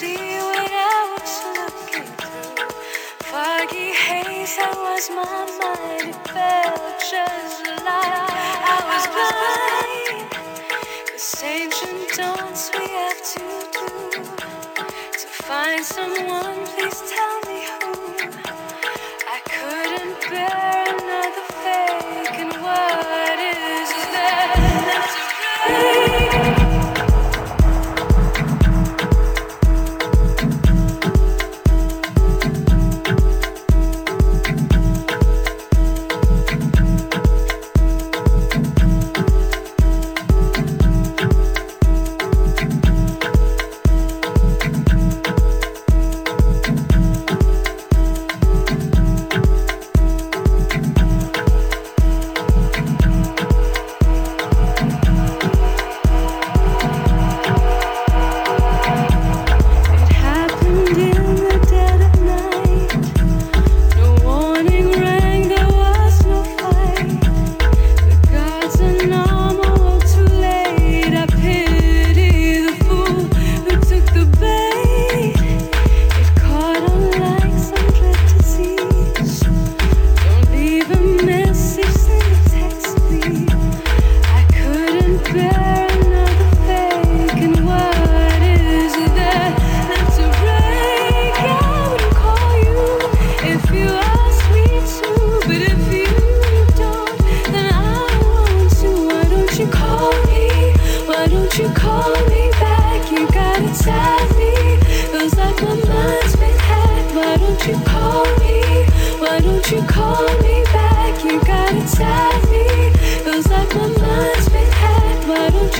see what I was looking through foggy haze. That was my mind. It felt just like I was blind. This ancient dance we have to do to find someone.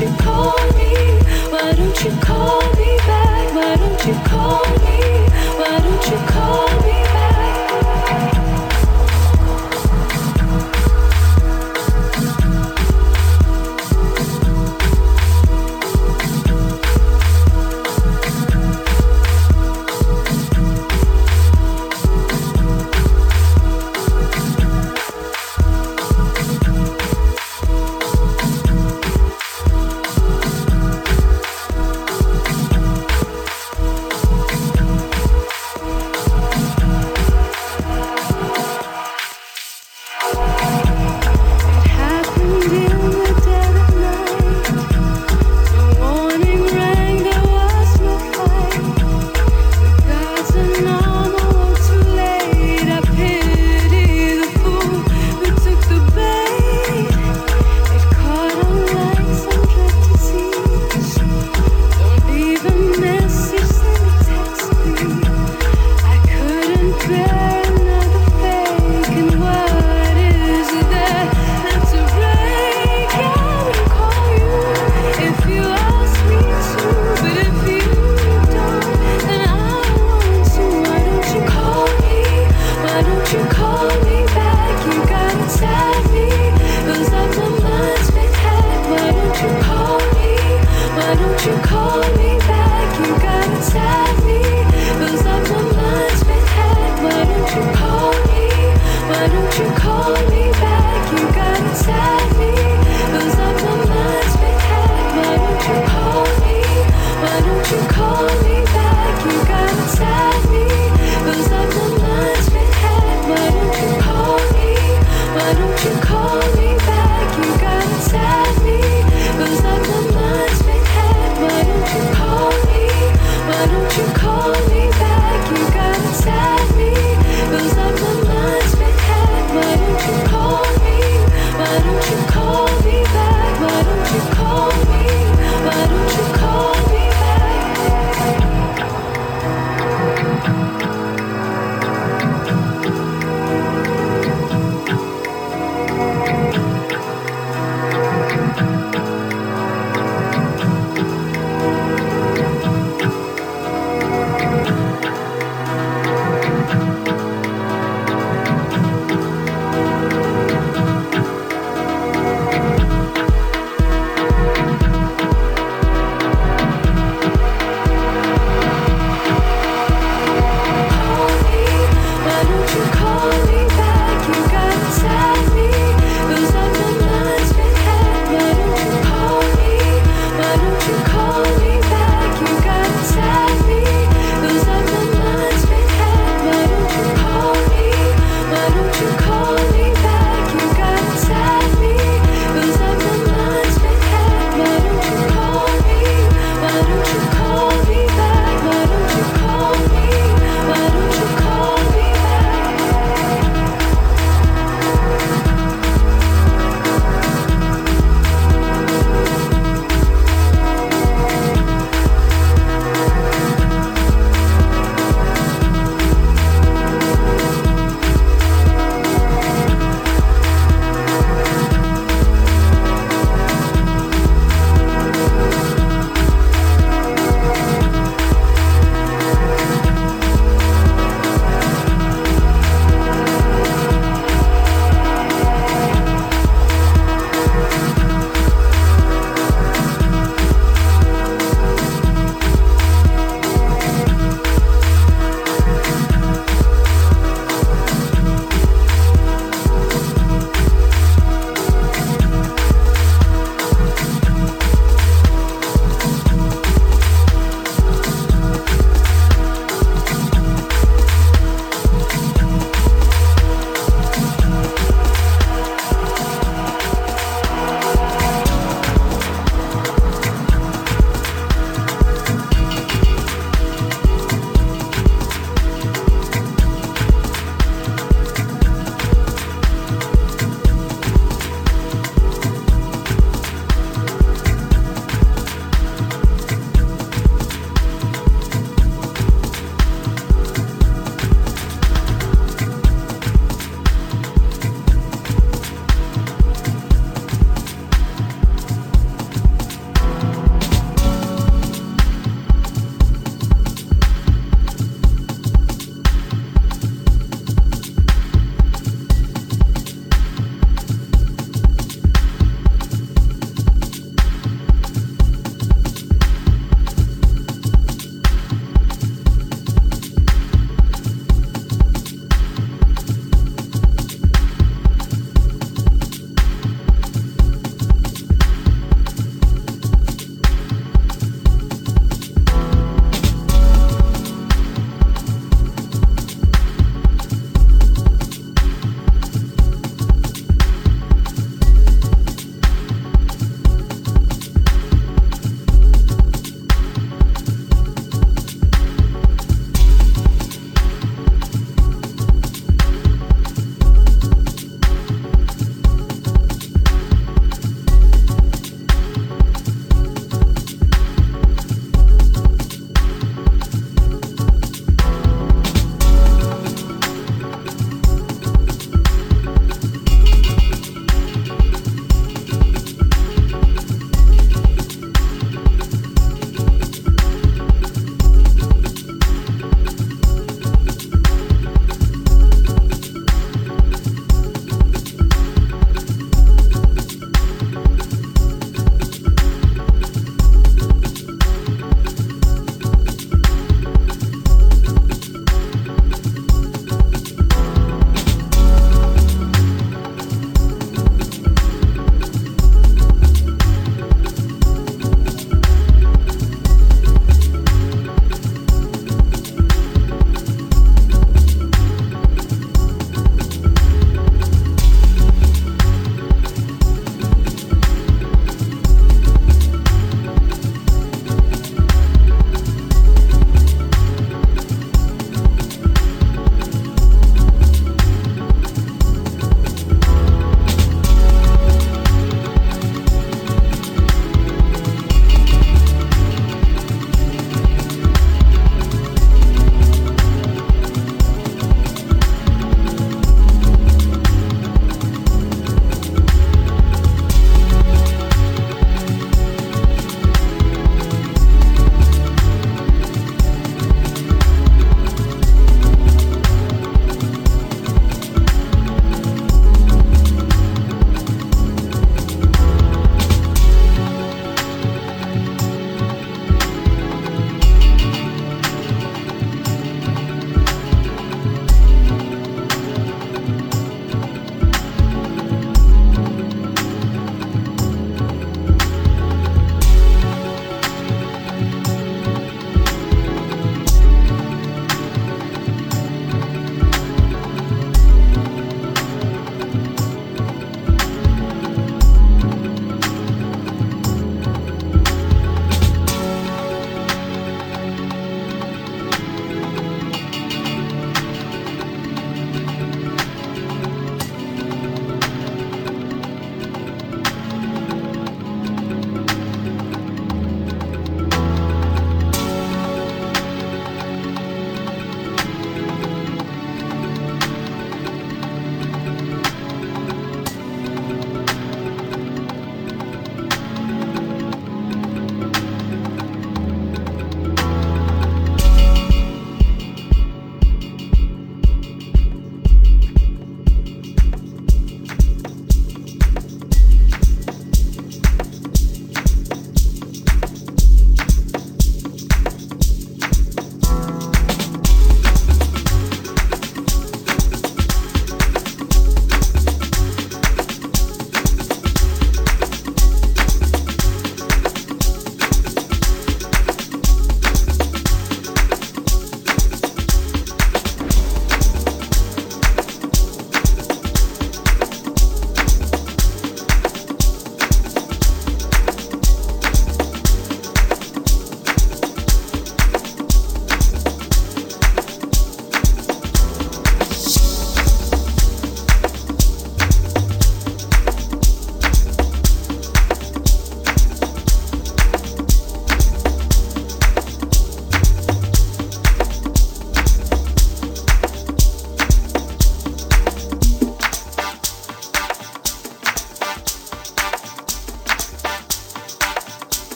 you call me? Why don't you call me back? Why don't you call me?